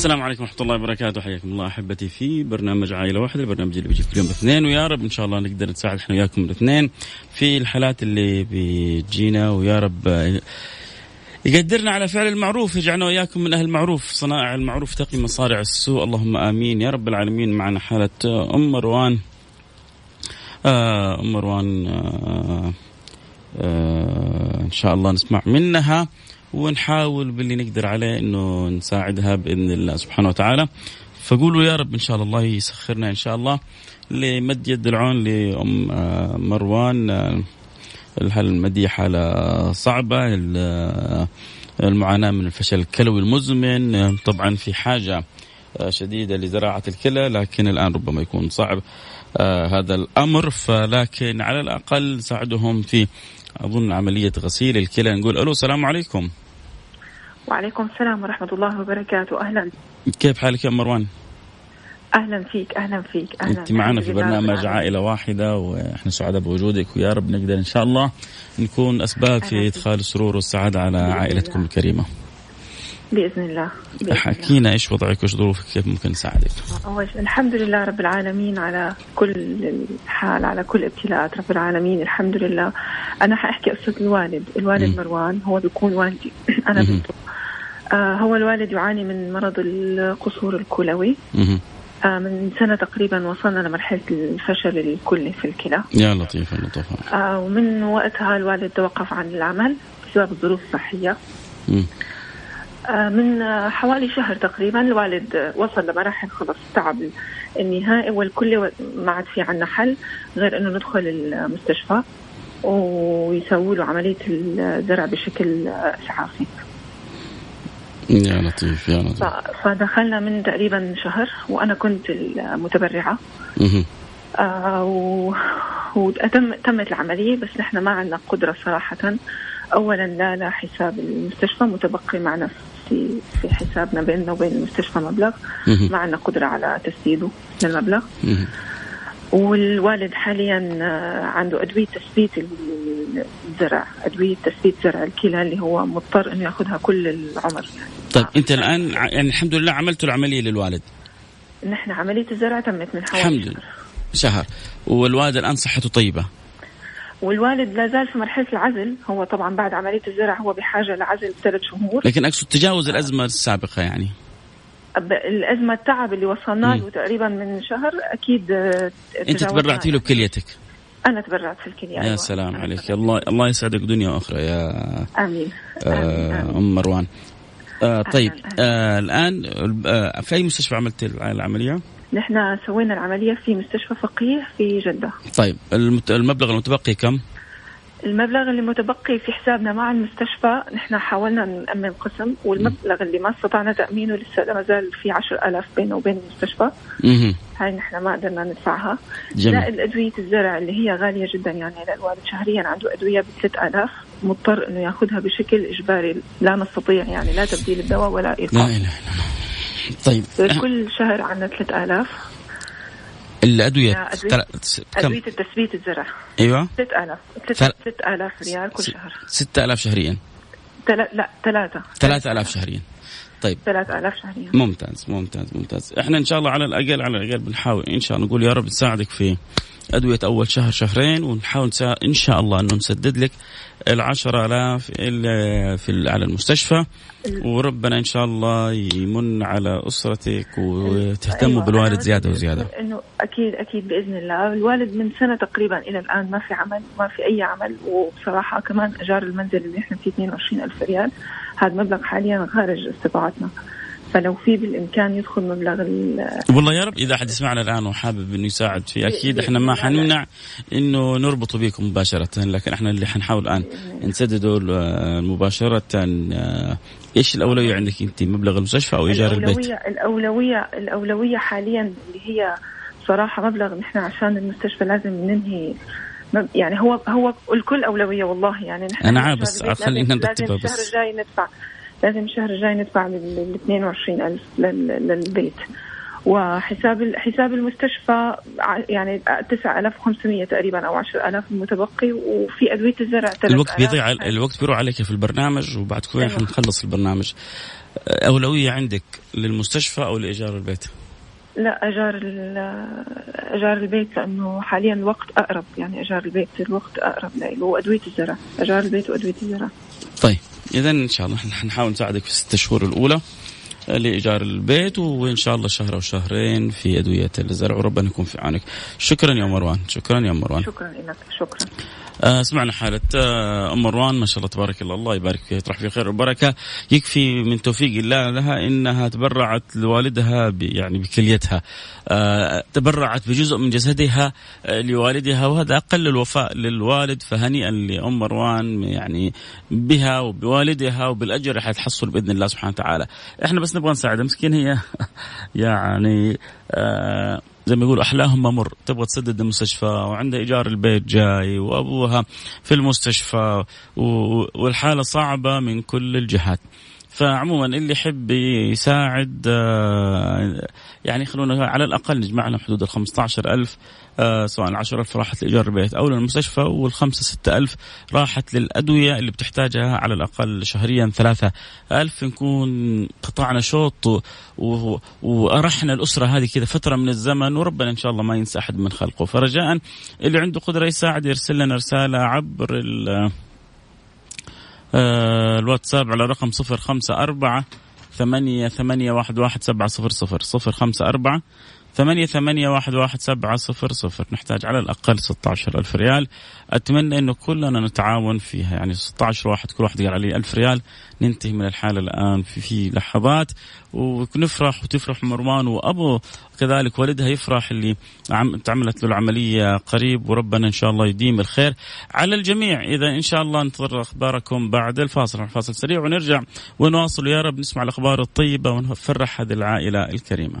السلام عليكم ورحمة الله وبركاته. حياكم الله أحبتي في برنامج عائلة واحدة. البرنامج اللي بيجي كل يوم اثنين ويا رب. إن شاء الله نقدر نساعد إحنا وياكم الاثنين. في الحالات اللي بتجينا ويا رب يقدرنا على فعل المعروف يجعلنا وياكم من أهل المعروف صنائع المعروف تقي مصارع السوء. اللهم آمين. يا رب العالمين. معنا حالة أم مروان. آه، أم مروان آه، آه، إن شاء الله نسمع منها. ونحاول باللي نقدر عليه إنه نساعدها بإذن الله سبحانه وتعالى. فقولوا يا رب إن شاء الله الله يسخرنا إن شاء الله لمد يد العون لأم آه، مروان آه، المدية حالة صعبة؟ آه، المعاناة من الفشل الكلوي المزمن. طبعا في حاجة شديدة لزراعة الكلى لكن الآن ربما يكون صعب هذا الأمر. فلكن على الأقل ساعدهم في أظن عملية غسيل الكلى. نقول ألو السلام عليكم. وعليكم السلام ورحمة الله وبركاته. أهلا. كيف حالك يا مروان؟ أهلا فيك أهلا فيك أهلا. أنت معنا في برنامج عائلة واحدة وإحنا سعداء بوجودك ويا رب نقدر إن شاء الله نكون أسباب في إدخال السرور والسعادة على عائلتكم الكريمة. بإذن الله. بإذن حكينا إيش وضعك وايش ظروفك كيف ممكن نساعدك؟ أول شيء الحمد لله رب العالمين على كل الحال على كل ابتلاءات رب العالمين الحمد لله. أنا حأحكي قصه الوالد الوالد م. مروان هو بيكون والدي. أنا بنته. هو الوالد يعاني من مرض القصور الكلوي. آه من سنة تقريبا وصلنا لمرحلة الفشل الكلي في الكلى. يا لطيف يا لطيف. آه ومن وقتها الوالد توقف عن العمل بسبب الظروف الصحية م. آه، من حوالي شهر تقريبا الوالد وصل لمراحل خلص تعب النهائي والكل ما عاد في عنا حل غير إنه ندخل المستشفى ويسووا له عملية الزرع بشكل اسعافي. يا لطيف يا لطيف. فدخلنا من تقريبا شهر وأنا كنت المتبرعة. آه وتم تمت العملية بس نحن ما عندنا قدرة صراحة. اولا لا لا حساب المستشفى متبقي معنا في في حسابنا بيننا وبين المستشفى مبلغ. ما عندنا قدرة على تسديده للمبلغ. والوالد حاليا آه، عنده أدوية تثبيت الزرع أدوية تثبيت زرع الكلى اللي هو مضطر إنه ياخذها كل العمر. يعني طيب أنت الآن يعني الحمد لله عملتوا العملية للوالد. نحن عملية الزرع تمت من حوالي الحمد لله. شهر. والوالد الآن صحته طيبة؟ والوالد لا زال في مرحلة العزل. هو طبعا بعد عملية الزرع هو بحاجة لعزل ثلاث شهور. لكن أقصد تجاوز الأزمة السابقة يعني. الأزمة التعب اللي وصلنا له تقريبا من شهر أكيد آه، أنت تبرعتي له بكليتك؟ أنا تبرعت في الكلية يا أيوة. سلام عليك. الله الله يسعدك دنيا وأخرى يا آمين, آه أم مروان. آه طيب آه الآن آه في أي مستشفى عملت العملية؟ نحن سوينا العملية في مستشفى فقيه في جدة طيب المبلغ المتبقي كم؟ المبلغ اللي متبقي في حسابنا مع المستشفى نحن حاولنا نأمن قسم والمبلغ اللي ما استطعنا تأمينه لسه ما زال في عشر ألاف بينه وبين المستشفى. هاي نحن ما قدرنا ندفعها. زائد أدوية الزرع اللي هي غالية جدا يعني للوالد شهريا عنده أدوية ب 3000 مضطر إنه يأخذها بشكل إجباري لا نستطيع يعني لا تبديل الدواء ولا إيقاف. لا إله إلا الله طيب كل شهر عندنا 3000 الأدوية أدوية, أدوية التثبيت الزرع. أيوة. 6000 6000 ريال كل شهر. 6000 شهريا. تل... لا ثلاثة. 3000 شهريا. طيب. 3000 شهريا ممتاز ممتاز ممتاز. إحنا إن شاء الله على الأقل على الأقل بنحاول إن شاء الله نقول يا رب نساعدك في أدوية أول شهر شهرين ونحاول إن شاء الله أنه نسدد لك العشرة آلاف في على المستشفى. وربنا إن شاء الله يمن على أسرتك وتهتموا أيوة بالوالد زيادة وزيادة. إنه أكيد أكيد بإذن الله. الوالد من سنة تقريبا إلى الآن ما في عمل ما في أي عمل. وبصراحة كمان إيجار المنزل اللي إحنا فيه 22 ألف ريال. هذا مبلغ حاليا خارج استطاعتنا. فلو في بالإمكان يدخل مبلغ والله يا رب إذا أحد يسمعنا الآن وحابب إنه يساعد فيه أكيد إحنا ما حنمنع إنه نربطه بكم مباشرة لكن إحنا اللي حنحاول الآن نسدده مباشره آه، إيش الأولوية عندك أنت؟ مبلغ المستشفى أو إيجار البيت؟ الاولويه الاولويه الأولوية حاليا اللي هي صراحة مبلغ نحن عشان المستشفى لازم ننهي يعني هو هو الكل أولوية والله يعني نحن أنا عارف بس خلينا نرتبها بس الشهر الجاي ندفع لازم الشهر الجاي ندفع ال 22000 للبيت وحساب حساب المستشفى يعني 9500 تقريبا أو 10000 المتبقي وفي أدوية الزرع الوقت بيضيع الوقت بيروح عليك في البرنامج وبعد شوي أيوة. حنخلص البرنامج أولوية عندك للمستشفى أو لإيجار البيت؟ لا اجار اجار البيت لأنه حاليا الوقت أقرب. يعني اجار البيت الوقت أقرب له وأدوية الزرع اجار البيت وأدوية الزرع طيب اذا إن شاء الله نحاول نساعدك في الست شهور الأولى. لإيجار البيت وإن شاء الله شهر أو شهرين في أدوية الزرع. وربنا يكون في عونك. شكرا يا مروان. شكرا يا مروان. شكرا لك. شكرا. آه سمعنا حالة آه أم مروان. ما شاء الله تبارك الله. الله يبارك فيها يطرح في خير وبركة. يكفي من توفيق الله لها إنها تبرعت لوالدها يعني بكليتها. آه تبرعت بجزء من جسدها آه لوالدها وهذا أقل الوفاء للوالد فهنيئا لأم مروان يعني بها وبوالدها وبالأجر حتحصل بإذن الله سبحانه وتعالى. إحنا بس نبغى نساعدها مسكين هي. يعني آه زي ما يقولوا أحلاهم ممر. تبغى تسدد المستشفى وعندها إيجار البيت جاي وأبوها في المستشفى والحالة صعبة من كل الجهات. فعموما اللي يحب يساعد آه، يعني خلونا على الأقل نجمع لهم حدود ال 15000 آه، سواء ال 10000 راحت لإيجار البيت أو للمستشفى والخمسة 6000 راحت للأدوية اللي بتحتاجها على الأقل شهريا 3000 نكون قطعنا شوط وأرحنا الأسرة هذه كذا فترة من الزمن وربنا إن شاء الله ما ينسى أحد من خلقه. فرجاء اللي عنده قدرة يساعد يرسل لنا رسالة عبر الواتساب على رقم صفر خمسة أربعة ثمانية ثمانية واحد واحد سبعة صفر صفر صفر خمسة أربعة ثمانية ثمانية واحد واحد سبعة صفر صفر. نحتاج على الأقل ستة عشر ألف ريال. أتمنى أنه كلنا نتعاون فيها. يعني ستة عشر واحد كل واحد قال عليه ألف ريال. ننتهي من الحالة الآن في, في لحظات. ونفرح وتفرح مروان وأبو. كذلك والدها يفرح اللي تعملت له العملية قريب. وربنا إن شاء الله يديم الخير على الجميع. إذا إن شاء الله ننتظر أخباركم بعد الفاصل. الفاصل سريع ونرجع ونواصل. يا رب نسمع الأخبار الطيبة ونفرح هذه العائلة الكريمة.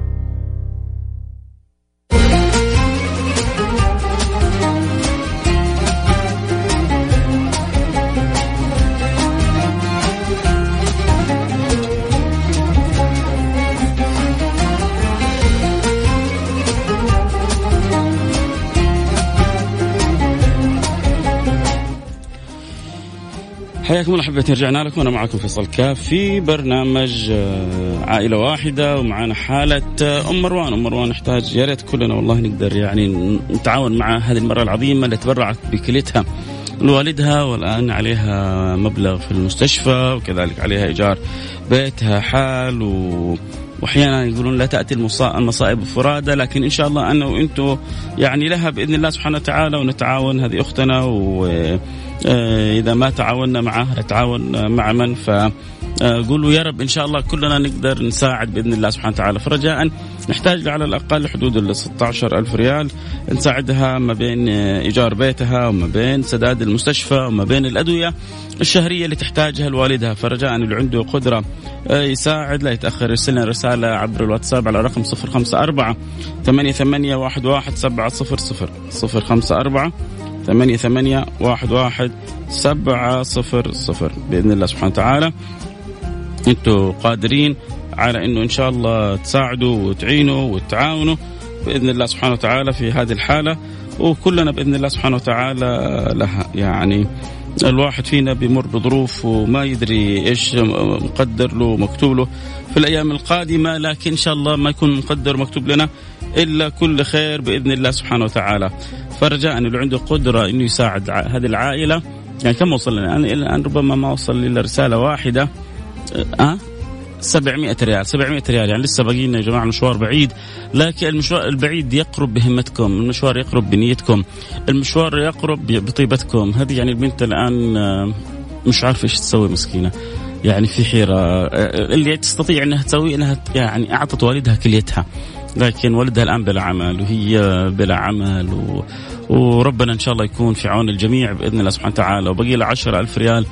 حياكم الله حبيت رجعنا لكم. وأنا معكم فيصل كاف في برنامج آه، عائلة واحدة ومعنا حالة آه، أم مروان، أم مروان نحتاج يا ريت كلنا والله نقدر يعني نتعاون مع هذه المراه العظيمة اللي تبرعت بكليتها لوالدها والآن عليها مبلغ في المستشفى وكذلك عليها إيجار بيتها حال و وأحيانا يقولون لا تأتي المصائب فرادى لكن إن شاء الله أنا وأنتم يعني لها بإذن الله سبحانه وتعالى ونتعاون هذه أختنا آه، إذا ما تعاوننا معه تعاون مع من؟ ف قولوا يا رب إن شاء الله كلنا نقدر نساعد بإذن الله سبحانه وتعالى. فرجاء نحتاج على الأقل حدود ال 16000 ريال. نساعدها ما بين إيجار بيتها وما بين سداد المستشفى وما بين الأدوية الشهرية اللي تحتاجها لوالدها. فرجاء اللي عنده قدره آه، يساعد لا يتأخر. يرسل لنا رسالة عبر الواتساب على رقم 054 88 11 700 054 ثمانية ثمانية واحد واحد سبعة صفر صفر. بإذن الله سبحانه وتعالى. أنتم قادرين على إنه إن شاء الله تساعدوا وتعينوا وتعاونوا بإذن الله سبحانه وتعالى في هذه الحالة. وكلنا بإذن الله سبحانه وتعالى لها يعني الواحد فينا بيمر بظروف وما يدري إيش مقدر له مكتوب له. في الأيام القادمة لكن إن شاء الله ما يكون مقدر مكتوب لنا إلا كل خير بإذن الله سبحانه وتعالى. فرجاء اللي عنده قدرة إنه يساعد هذه العائلة. يعني كم وصل لنا؟ أنا إلى الآن ربما ما وصل الا رسالة واحدة. أه؟ 700 ريال. 700 ريال. يعني لسه باقي لنا يا جماعة مشوار بعيد. لكن المشوار البعيد يقرب بهمتكم. المشوار يقرب بنيتكم. المشوار يقرب بطيبتكم. هذه يعني البنت الآن آه، مش عارفة إيش تسوي مسكينة. يعني في حيرة. آه، اللي تستطيع إنها تسوي إنها يعني أعطت والدها كليتها. لكن والدها الآن بلا عمل وهي بلا عمل و... وربنا إن شاء الله يكون في عون الجميع بإذن الله سبحانه وتعالى. وبقي لها 10000 ريال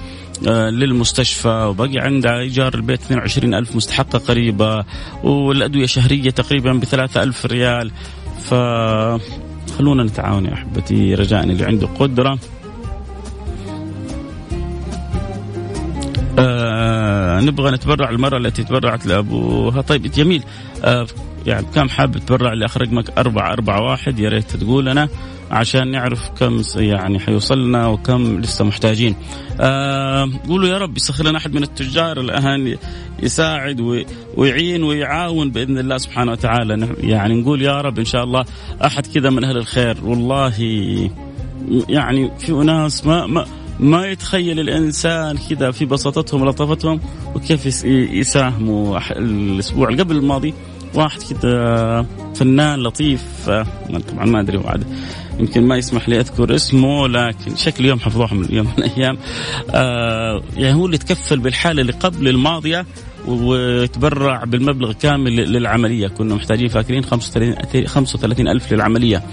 آه، للمستشفى وبقي عندها إيجار البيت 22 ألف مستحقة قريبة والأدوية شهرية تقريبا ب 3000 ريال. ف خلونا نتعاون يا أحبتي رجاء اللي عنده قدرة. نبغى نتبرع المرأة التي تبرعت لأبوها طيب جميل. آه يعني كم حاب تبرع لأخرج أربعة أربعة واحد. يا ريت تقول لنا عشان نعرف كم يعني حيوصلنا وكم لسه محتاجين. آه قولوا يا رب يسخر لنا أحد من التجار الآن يساعد ويعين ويعاون بإذن الله سبحانه وتعالى. يعني نقول يا رب إن شاء الله أحد كذا من أهل الخير. والله يعني في أناس ما ما ما يتخيل الإنسان كذا في بساطتهم ولطافتهم وكيف يساهموا الأسبوع. قبل الماضي واحد كذا فنان لطيف طبعا ما أدري وعد يمكن ما يسمح لي أذكر اسمه لكن شكل يوم حفظوها من يوم من الأيام. آه يعني هو اللي تكفل بالحاله اللي قبل الماضية وتبرع بالمبلغ كامل للعملية. كنا محتاجين فاكرين 35 35 ألف للعملية.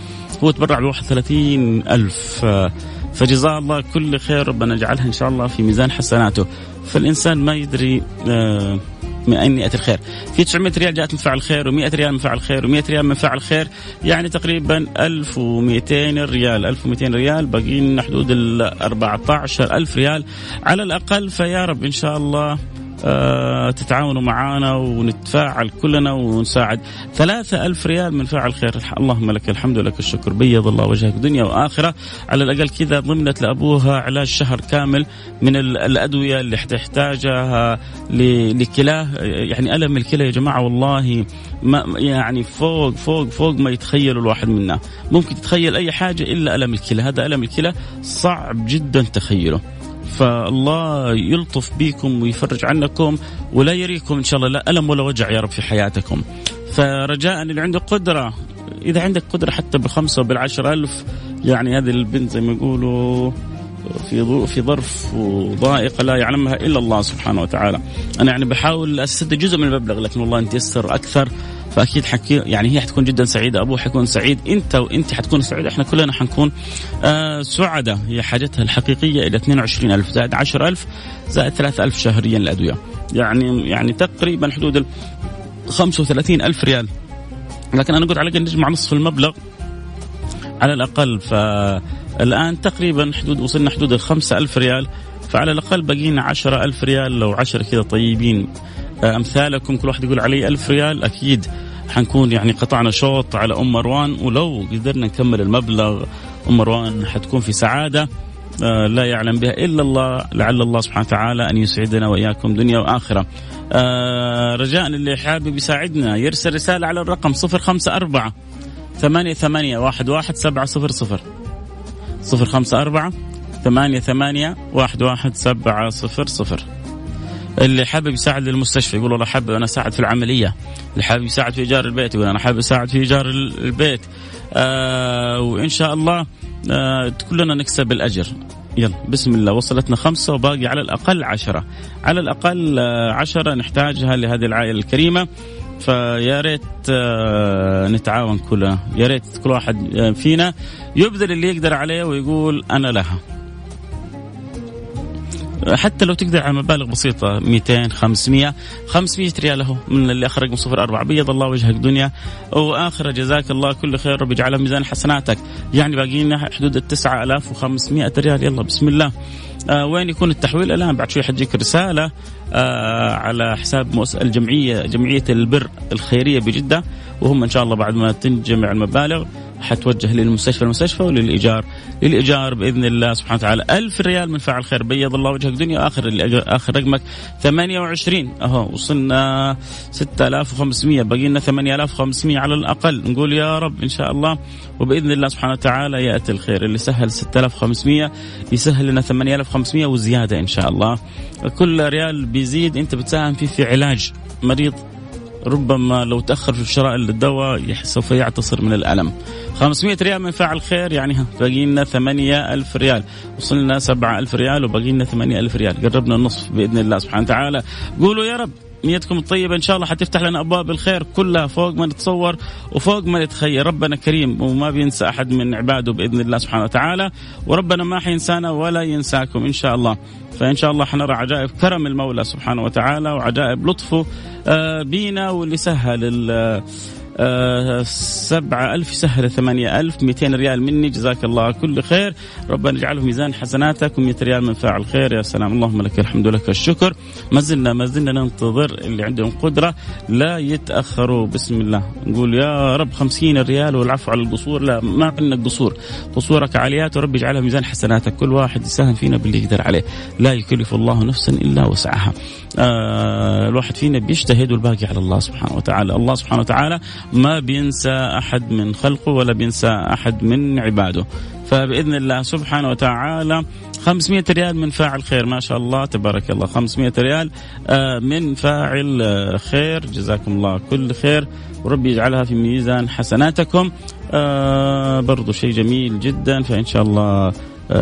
هو تبرع ب 31 ألف. آه فجزاه الله كل خير. ربنا يجعلها إن شاء الله في ميزان حسناته. فالإنسان ما يدري آه من أين ياتي الخير. في 900 ريال جاءت من فعل خير و100 ريال من فعل خير و100 ريال من فعل خير. يعني تقريبا 1200 ريال. 1200 ريال. باقي لنا حدود ال 14000 ريال. على الأقل فيا رب إن شاء الله تتعاونوا معنا ونتفاعل كلنا ونساعد. ثلاثة ألف ريال من فاعل خير. اللهم لك الحمد ولك الشكر. بيض الله وجهك. دنيا وآخرة. على الأقل كذا ضمنت لأبوها علاج شهر كامل من الأدوية اللي تحتاجها لكلاه. يعني ألم الكلى يا جماعة. والله ما يعني فوق فوق فوق ما يتخيل الواحد منا. ممكن تتخيل أي حاجة إلا ألم الكلى. هذا ألم الكلى صعب جدا تخيله. فالله يلطف بكم ويفرج عنكم ولا يريكم إن شاء الله لا ألم ولا وجع يا رب في حياتكم. فرجاء اللي عنده قدرة. إذا عندك قدرة حتى بالخمسة وبالعشر ألف يعني هذه البنت زي ما يقولوا في في ظرف وضائقه لا يعلمها إلا الله سبحانه وتعالى. أنا يعني بحاول أسد جزء من المبلغ لكن والله انت يسر أكثر. فأكيد حكي يعني هي حتكون جدا سعيدة أبوه حيكون سعيد أنت وانت حتكون سعيده إحنا كلنا حنكون آه سعداء. هي حاجتها الحقيقية إلى 22000 زائد 10000 زائد 3000 شهريا الادويه يعني يعني تقريبا حدود ال 35000 ريال. لكن أنا قلت على الأقل نجمع نصف المبلغ على الأقل. فالآن تقريبا حدود وصلنا حدود ال 5000 ريال. فعلى الأقل باقينا 10000 ريال. لو 10 كذا طيبين آه، أمثالكم كل واحد يقول علي ألف ريال أكيد حنكون يعني قطعنا شوط على أم مروان ولو قدرنا نكمل المبلغ أم مروان حتكون في سعادة آه، لا يعلم بها إلا الله لعل الله سبحانه وتعالى أن يسعدنا وإياكم دنيا وآخرة. آه، رجاء اللي حابب يساعدنا يرسل رسالة على الرقم 054 ثمانية ثمانية واحد واحد سبعة صفر صفر صفر خمسة أربعة ثمانية ثمانية واحد واحد سبعة صفر صفر اللي حابب يساعد المستشفى يقول والله حابب أنا أساعد في العملية. اللي حابب يساعد في إيجار البيت يقول أنا حابب أساعد في إيجار البيت. آه وإن شاء الله آه كلنا نكسب الأجر. يلا بسم الله وصلتنا خمسة وباقي على الأقل عشرة. على الأقل آه، عشرة نحتاجها لهذه العائلة الكريمة. فيا ريت آه، نتعاون كلنا. يا ريت كل واحد آه، فينا يبذل اللي يقدر عليه ويقول أنا لها. حتى لو تقدر على مبالغ بسيطة 200 500 500 ريال أهو من اللي أخرج من صفر أربعة. بيض الله وجهك دنيا وآخرة جزاك الله كل خير رب يجعلها ميزان حسناتك. يعني باقي لنا حدود ال 9500 ريال. يلا بسم الله. آه وين يكون التحويل؟ الآن بعد شوي حتجيك رسالة آه على حساب الجمعية جمعية البر الخيرية بجدة وهم إن شاء الله بعد ما تنجمع المبالغ. حتوجه للمستشفى المستشفى وللإيجار. للإيجار بإذن الله سبحانه وتعالى. ألف ريال من فاعل خير. بيض الله وجهك دنيا آخر آخر رقمك 28 أهو وصلنا 6500 باقي لنا 8500 على الأقل. نقول يا رب إن شاء الله وبإذن الله سبحانه وتعالى يأتي الخير. اللي سهل 6500 يسهل لنا 8500 وزيادة إن شاء الله. كل ريال بيزيد أنت بتساهم فيه في علاج مريض ربما لو تأخر في شراء الدواء سوف يعتصر من الألم. 500 ريال من فاعل خير يعني باقي لنا 8000 ريال. وصلنا 7000 ريال وباقي لنا 8000 ريال. قربنا النصف بإذن الله سبحانه وتعالى. قولوا يا رب. نيتكم الطيبة. إن شاء الله حتفتح لنا أبواب الخير كلها فوق ما نتصور وفوق ما نتخيل. ربنا كريم وما بينسى أحد من عباده بإذن الله سبحانه وتعالى. وربنا ما حينسانا ولا ينساكم إن شاء الله. فإن شاء الله حنرى عجائب كرم المولى سبحانه وتعالى وعجائب لطفه آه، بينا واللي سهل سبعة ألف سهل ثمانية ألف مئتين ريال مني جزاك الله كل خير. ربنا يجعله ميزان حسناتك ومئة ريال من فاعل خير. يا سلام. اللهم لك الحمد لك الشكر. ما زلنا ما زلنا ننتظر اللي عندهم قدرة. لا يتأخروا. بسم الله. نقول يا رب خمسين ريال والعفو على القصور. لا ما عندنا قصور. قصورك عاليات ورب يجعلها ميزان حسناتك. كل واحد يساهم فينا باللي يقدر عليه. لا يكلف الله نفسا إلا وسعها. آه الواحد فينا بيجتهد والباقي على الله سبحانه وتعالى. الله سبحانه وتعالى ما بينسى أحد من خلقه ولا بينسى أحد من عباده. فبإذن الله سبحانه وتعالى 500 ريال من فاعل خير ما شاء الله تبارك الله. 500 ريال آه، من فاعل آه، خير. جزاكم الله كل خير. وربي يجعلها في ميزان حسناتكم. آه برضو شيء جميل جدا فإن شاء الله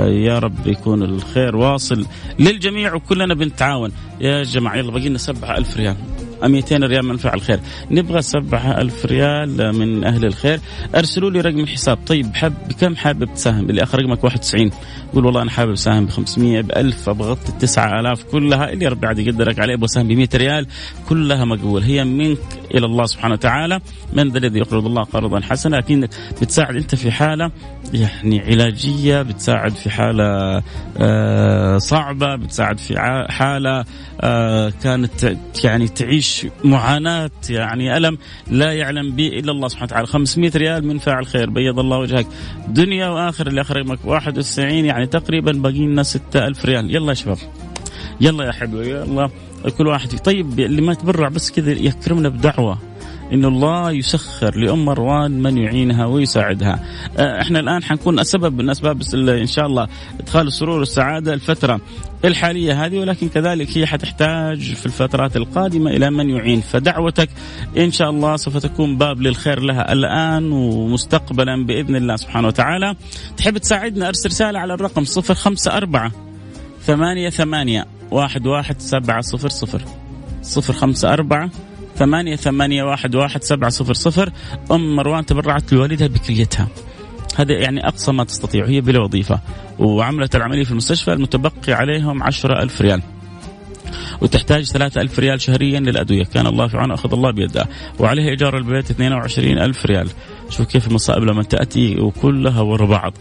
يا رب يكون الخير واصل للجميع وكلنا بنتعاون. يا جماعة يلا باقي لنا 7000 ريال. 200 ريال من فعل خير نبغى 7000 ريال من أهل الخير. أرسلوا لي رقم حساب طيب حب بكم حابب تساهم؟ اللي آخر رقمك 91 قول والله أنا حابب أساهم ب 500 ب 1000 أبغى أغطي 9000 كلها. اللي ربي عاد يقدرك عليه أبغى أساهم ب 100 ريال. كلها مقبول. هي منك إلى الله سبحانه وتعالى. من ذا الذي يقرض الله قرضا حسنا؟ لكنك بتساعد أنت في حالة يعني علاجية بتساعد في حالة آه، صعبة بتساعد في حالة آه، كانت يعني تعيش معاناة يعني ألم لا يعلم به إلا الله سبحانه وتعالى. 500 ريال من فاعل خير بيض الله وجهك. دنيا وآخر اللي أخرجك 91 يعني تقريبا باقي لنا 6000 ريال. يلا يا شباب. يلا يا حبيبي يلا. كل واحد طيب اللي ما يتبرع بس كذا يكرمنا بدعوة. انه الله يسخر لام مروان من يعينها ويساعدها. آه، إحنا الآن حنكون سبب من اسباب إن شاء الله إدخال السرور والسعاده الفترة الحالية هذه ولكن كذلك هي حتحتاج في الفترات القادمة إلى من يعين فدعوتك إن شاء الله سوف تكون باب للخير لها الآن ومستقبلا بإذن الله سبحانه وتعالى. تحب تساعدنا أرسل رسالة على الرقم 054 ثمانية ثمانية واحد واحد سبعة صفر صفر صفر خمسة أربعة ثمانية ثمانية واحد واحد سبعة صفر صفر. أم مروان تبرعت لوالدها بكليتها. هذا يعني أقصى ما تستطيع هي بلا وظيفة. وعملت العملية في المستشفى المتبقي عليهم عشرة ألف ريال. وتحتاج ثلاثة ألف ريال شهريا للأدوية. كان الله في عون أخذ الله بيدها وعليها إيجار البيت 22 ألف ريال. شوف كيف المصائب لما تأتي وكلها ورا بعض.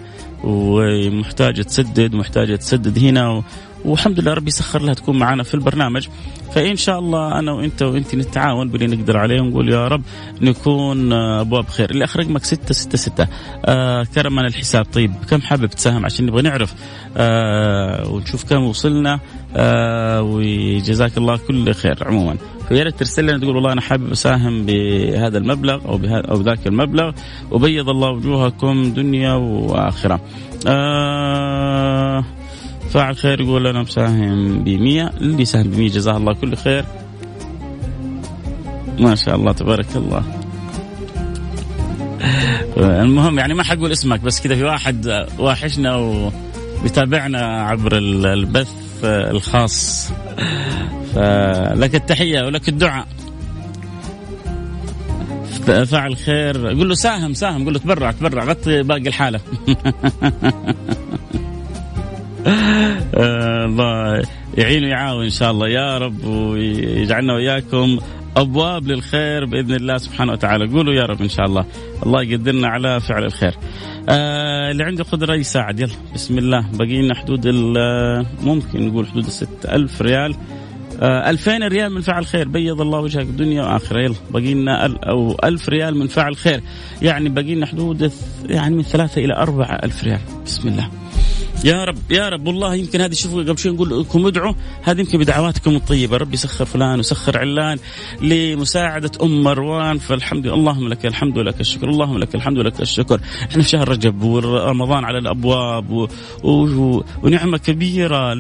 ومحتاجة تسدد محتاجة تسدد هنا والحمد لله ربي سخر لها تكون معنا في البرنامج. فإن شاء الله أنا وإنت وإنت نتعاون باللي نقدر عليه ونقول يا رب نكون أبواب خير. اللي اخر رقمك 666 آه كرما الحساب. طيب كم حابب تساهم عشان نبغى نعرف؟ آه ونشوف كم وصلنا. آه وجزاك الله كل خير عموما. فيا ريت ترسل لنا تقول والله أنا حابب أساهم بهذا المبلغ أو أو ذاك المبلغ. وبيض الله وجوهكم دنيا وآخرة. آه فاعل خير يقول أنا مساهم ب 100 اللي يساهم ب 100 جزاه الله كل خير. ما شاء الله تبارك الله. المهم يعني ما حقول اسمك بس كذا في واحد واحشنا وبيتابعنا عبر البث الخاص. فلك التحية ولك الدعاء. فاعل خير قول له ساهم ساهم قول له تبرع تبرع غطي باقي الحالة. آه، الله يعين ويعاون إن شاء الله. يا رب ويجعلنا وإياكم أبواب للخير بإذن الله سبحانه وتعالى. قولوا يا رب إن شاء الله. الله يقدرنا على فعل الخير. آه اللي عنده قدرة يساعد. يلا بسم الله. باقي لنا حدود ممكن نقول حدود ال 6000 ريال. آه 2000 ريال من فعل خير. بيض الله وجهك دنيا واخره يلا باقي لنا أو 1000 ريال من فعل خير. يعني باقي لنا حدود يعني من ثلاثة إلى أربعة ألف ريال. بسم الله. يا رب يا رب. والله يمكن هذه شوفوا قبل شوي نقول لكم ادعوا. هذه يمكن بدعواتكم الطيبة. ربي يسخر فلان وسخر علان لمساعدة أم مروان. فالحمد لله اللهم لك الحمد ولك الشكر اللهم لك الحمد ولك الشكر. إحنا في شهر رجب ورمضان على الأبواب و... و... ونعمة كبيرة.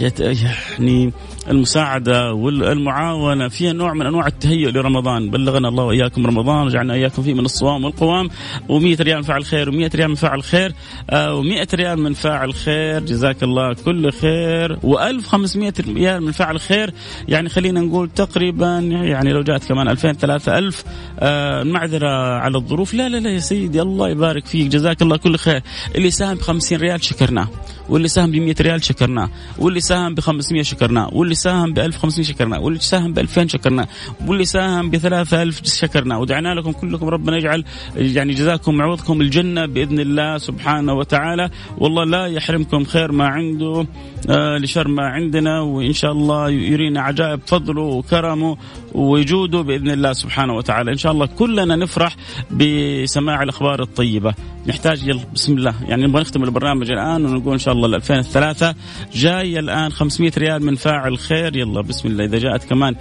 يعني المساعدة والمعاونة فيها نوع من أنواع التهيؤ لرمضان. بلغنا الله وإياكم رمضان وجعلنا إياكم فيه من الصوام والقوام. و100 ريال من فاعل خير و100 ريال من فاعل خير. و100 ريال من فاعل خير. جزاك الله كل خير. و1500 ريال من فاعل خير. يعني خلينا نقول تقريبا يعني لو جاءت كمان 2000 3000 المعذرة على الظروف. لا لا لا يا سيدي الله يبارك فيك. جزاك الله كل خير. اللي ساهم ب 50 ريال شكرناه. واللي ساهم ب 100 ريال شكرناه. واللي ساهم ب 500 شكرناه. واللي ساهم ب 1500 شكرناه. واللي ساهم ب 2000 شكرناه. واللي ساهم ب 3000 شكرناه. ودعنا لكم كلكم. ربنا يجعل يعني جزاكم عوضكم الجنة بإذن الله سبحانه وتعالى. والله لا يحرمكم خير ما عنده آه لشر ما عندنا. وإن شاء الله يرينا عجائب فضله وكرمه وجوده بإذن الله سبحانه وتعالى. إن شاء الله كلنا نفرح بسماع الأخبار الطيبة. نحتاج بسم الله. يعني نبغى نختم البرنامج الآن ونقول إن شاء الله 2003 جاي الآن 500 ريال من فاعل خير. يلا بسم الله. إذا جاءت كمان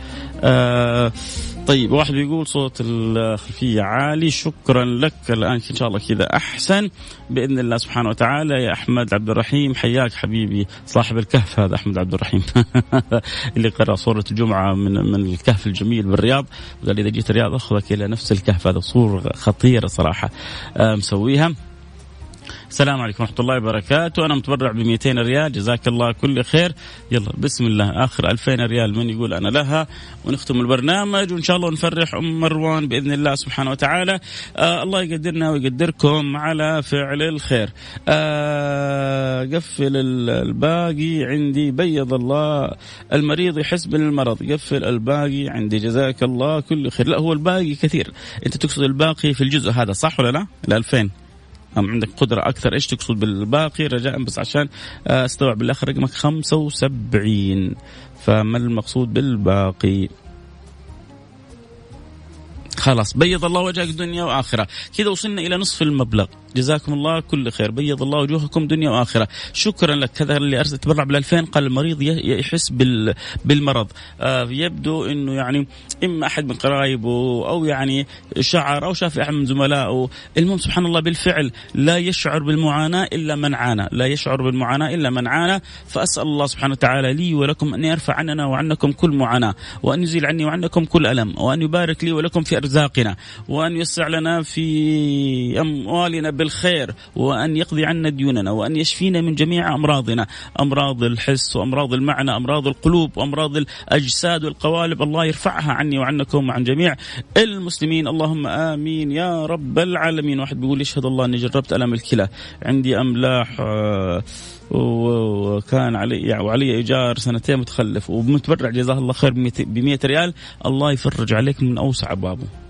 آه طيب واحد بيقول صوت الخلفية عالي. شكرا لك. الآن إن شاء الله كذا أحسن. بإذن الله سبحانه وتعالى. يا أحمد عبد الرحيم حياك حبيبي. صاحب الكهف هذا أحمد عبد الرحيم. اللي قرأ صورة الجمعة من من الكهف الجميل بالرياض. وقال إذا جيت الرياض أخذك إلى نفس الكهف. هذا صورة خطيرة صراحة. مسويها. السلام عليكم ورحمة الله وبركاته. أنا متبرع ب 200 ريال. جزاك الله كل خير. يلا بسم الله. آخر 2000 ريال من يقول أنا لها. ونختم البرنامج وإن شاء الله نفرح أم مروان بإذن الله سبحانه وتعالى. آه الله يقدرنا ويقدركم على فعل الخير. آه قفل الباقي عندي. بيض الله. المريض يحس بالمرض. قفل الباقي عندي. جزاك الله كل خير. لا هو الباقي كثير. أنت تقصد الباقي في الجزء هذا صح ولا لا؟ ال 2000 أم عندك قدرة أكثر؟ إيش تقصد بالباقي؟ رجاء بس عشان أستوعب الآخر رقمك 75 فما المقصود بالباقي؟ خلاص بيض الله وجهك دنيا وآخرة. كذا وصلنا إلى نصف المبلغ. جزاكم الله كل خير. بيض الله وجوهكم دنيا وآخرة. شكرا لك. كذا اللي أرسل تبرع بال 2000 قال المريض يحس بالمرض. آه يبدو إنه يعني إما أحد من قرايبه أو يعني شعر أو شاف أحد من زملائه. المهم سبحان الله بالفعل لا يشعر بالمعاناة إلا من عانى. لا يشعر بالمعاناة إلا من عانى. فأسأل الله سبحانه وتعالى لي ولكم أن يرفع عننا وعنكم كل معاناة وأن يزيل عني وعنكم كل ألم وأن يبارك لي ولكم في أرزاقنا وأن يوسع لنا في أموالنا بالخير وأن يقضي عنا ديوننا وأن يشفينا من جميع أمراضنا أمراض الحس وأمراض المعنى أمراض القلوب وأمراض الأجساد والقوالب. الله يرفعها عني وعنكم وعن جميع المسلمين. اللهم آمين. يا رب العالمين. واحد بيقول يشهد الله أني جربت ألم الكلى. عندي أملاح وكان علي وعلي إيجار سنتين متخلف ومتبرع جزاه الله خير ب 100 ريال. الله يفرج عليك من أوسع أبوابه.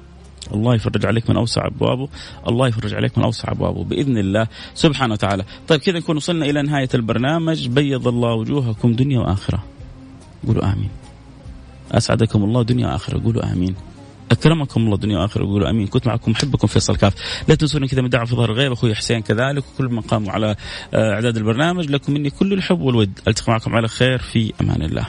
الله يفرج عليك من أوسع أبوابه، الله يفرج عليك من أوسع أبوابه بإذن الله سبحانه وتعالى. طيب كذا نكون وصلنا إلى نهاية البرنامج، بيض الله وجوهكم دنيا وآخرة. قولوا آمين. أسعدكم الله دنيا وآخرة، قولوا آمين. أكرمكم الله دنيا وآخرة. قولوا آمين. كنت معكم محبكم فيصل كاف. لا تنسوني كذا من في ظهر الغيب أخوي حسين كذلك وكل من قاموا على أعداد البرنامج. لكم مني كل الحب والود. ألتقي معكم على خير. في أمان الله.